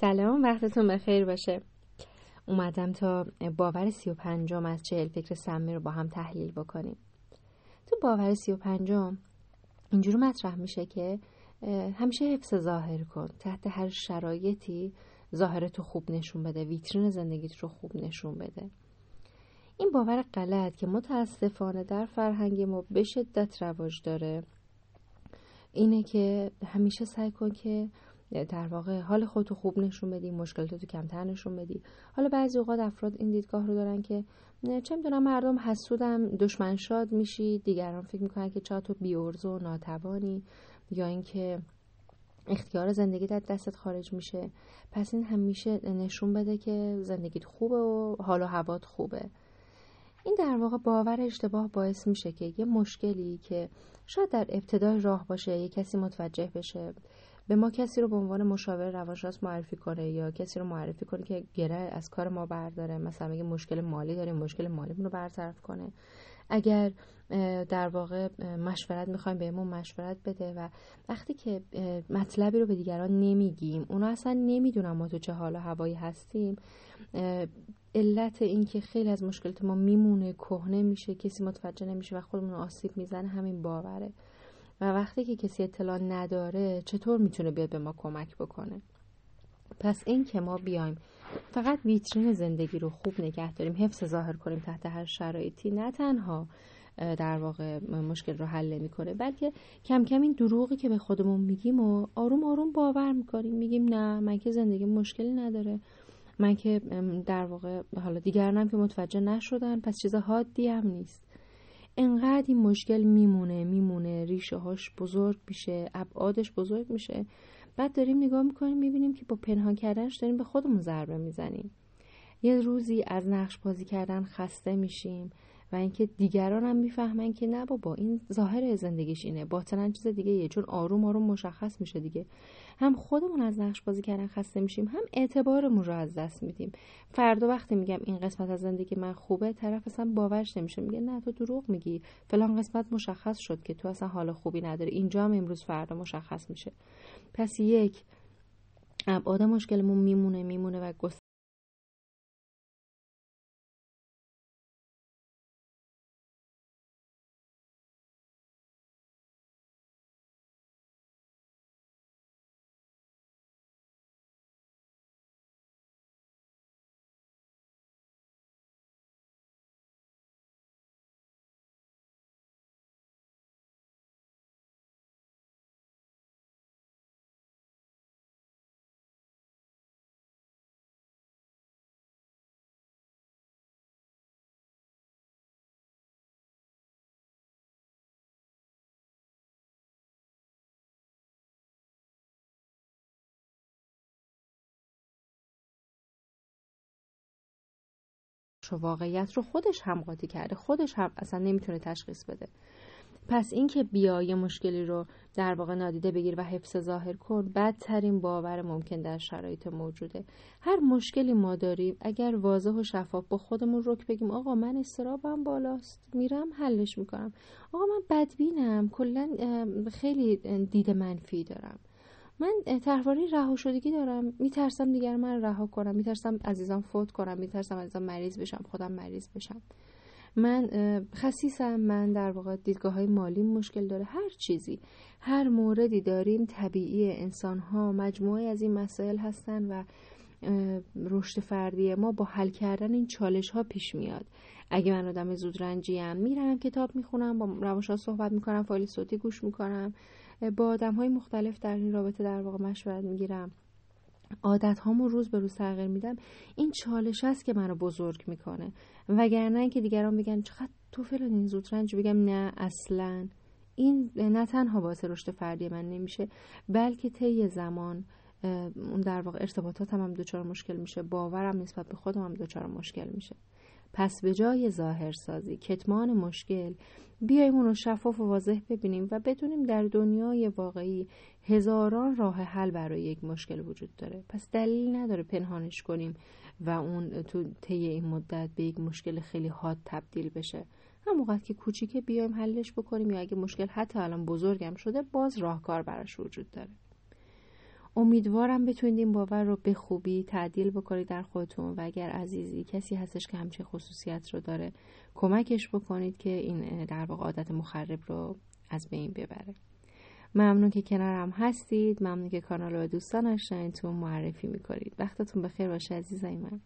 سلام وقتتون بخیر باشه. اومدم تا باور سی و پنجم از چهل فکر سمی رو با هم تحلیل بکنیم. تو باور سی و پنجم اینجور مطرح میشه که همیشه حفظ ظاهر کن. تحت هر شرایطی ظاهرتو خوب نشون بده ویترین زندگیت رو خوب نشون بده. این باور غلط که متاسفانه در فرهنگ ما به شدت رواج داره. اینه که همیشه سعی کن که در واقع حال خودتو خوب نشون بدی مشکلاتو کمتر نشون بدی. حالا بعضی اوقات افراد این دیدگاه رو دارن که چه می‌دونم مردم حسودم دشمن شاد میشی دیگران فکر می‌کنن که چرا تو بیورز و ناتوانی یا اینکه اختیار زندگی در دستت خارج میشه. پس این همیشه نشون بده که زندگیت خوبه و حال و هوات خوبه. این در واقع باور اشتباه باعث میشه که یه مشکلی که شاید در ابتدای راه باشه یه کسی متوجه بشه. به ما کسی رو به عنوان مشاور روانشناس معرفی کنه یا کسی رو معرفی کنه که گره از کار ما برداره. مثلا میگه مشکل مالی داریم مشکل مالیمون رو برطرف کنه. اگر در واقع مشورت می‌خوایم بهمون مشورت بده و وقتی که مطلبی رو به دیگران نمیگیم اونا اصلا نمی‌دونن ما تو چه حال و هوایی هستیم. علت این که خیلی از مشکلات ما میمونه کهنه میشه کسی متوجه نمیشه و خودمون آسیب می‌زنه همین باوره. و وقتی که کسی اطلاع نداره چطور می‌تونه بیاد به ما کمک بکنه؟ پس این که ما بیایم فقط ویترین زندگی رو خوب نگه داریم حفظ ظاهر کنیم تحت هر شرایطی نه تنها در واقع مشکل رو حل می‌کنه بلکه کم کم این دروغی که به خودمون میگیم و آروم آروم باور می‌کنیم. میگیم نه من که زندگی مشکلی نداره. من که در واقع حالا دیگرانم که متوجه نشدن پس چیز حادی هم نیست. انقدر این مشکل میمونه میمونه ریشه هاش بزرگ میشه ابعادش بزرگ میشه. بعد داریم نگاه می‌کنیم می‌بینیم که با پنهان کردنش داریم به خودمون ضربه می‌زنیم. یه روزی از نقش بازی کردن خسته میشیم. و اینکه دیگران هم می‌فهمن که نه بابا این ظاهر زندگیش اینه. باطنا چیز دیگه یه چون آروم آروم مشخص میشه دیگه. هم خودمون از نقش بازی کردن خسته میشیم هم اعتبارمون رو از دست میدیم. فردا وقتی میگم این قسمت از زندگی من خوبه طرف اصلا باورش نمیشه. میگه نه تو دروغ میگی. فلان قسمت مشخص شد که تو اصلا حال خوبی نداری. اینجا هم امروز فردا مشخص میشه. پس یک ابعاد مشکلمون میمونه میمونه و و واقعیت رو خودش هم قاطی کرده خودش هم اصلا نمی‌تونه تشخیص بده. پس اینکه بیا یه مشکلی رو در واقع نادیده بگیر و حفظ ظاهر کن بدترین باور ممکن در شرایط موجوده. هر مشکلی ما داریم اگر واضح و شفاف با خودمون رک بگیم آقا من استرابم بالاست میرم حلش می‌کنم. آقا من بدبینم کلا خیلی دید منفی دارم. من طرحواره رها شدگی دارم. میترسم دیگر من رها کنم. میترسم عزیزان فوت کنم. میترسم عزیزان مریض بشم. خودم مریض بشم. من خصیصم من در واقع دیدگاه های مالی مشکل داره. هر چیزی. هر موردی داریم طبیعی انسان ها مجموعه از این مسائل هستن و رشد فردی ما با حل کردن این چالش ها پیش میاد. اگه من آدم زودرنجی ام میرم کتاب می‌خونم با روانشناس صحبت می‌کنم فایل صوتی گوش می‌کنم با آدم های مختلف در این رابطه در واقع مشورت می‌گیرم. عادت هامو روز به روز تغییر میدم. این چالش است که منو بزرگ می‌کنه. وگرنه اینکه دیگران بگن چقدر تو فلان این زود رنج بگم نه اصلا. این نه تنها باعث رشد فردی من نمیشه بلکه طی زمان اون در واقع ارتباطاتم هم دچار مشکل میشه باورم نسبت به خودم هم دچار مشکل میشه. پس به جای ظاهرسازی کتمان مشکل بیایم اون رو شفاف و واضح ببینیم و بدونیم در دنیای واقعی هزاران راه حل برای یک مشکل وجود داره. پس دلیل نداره پنهانش کنیم و اون تو طی این مدت به یک مشکل خیلی حاد تبدیل بشه. هم موقع که کوچیکه بیایم حلش بکنیم یا اگه مشکل حتی الان بزرگم شده باز راهکار براش وجود داره. امیدوارم بتونید این باور رو به خوبی تعدیل بکنید در خودتون و اگر عزیزی کسی هستش که همچه خصوصیت رو داره کمکش بکنید که این در واقع عادت مخرب رو از بین ببره. ممنون که کنارم هستید. ممنون که کانال رو به دوستان آشنایتون معرفی می‌کنید. وقتتون بخیر. باشه عزیزای من.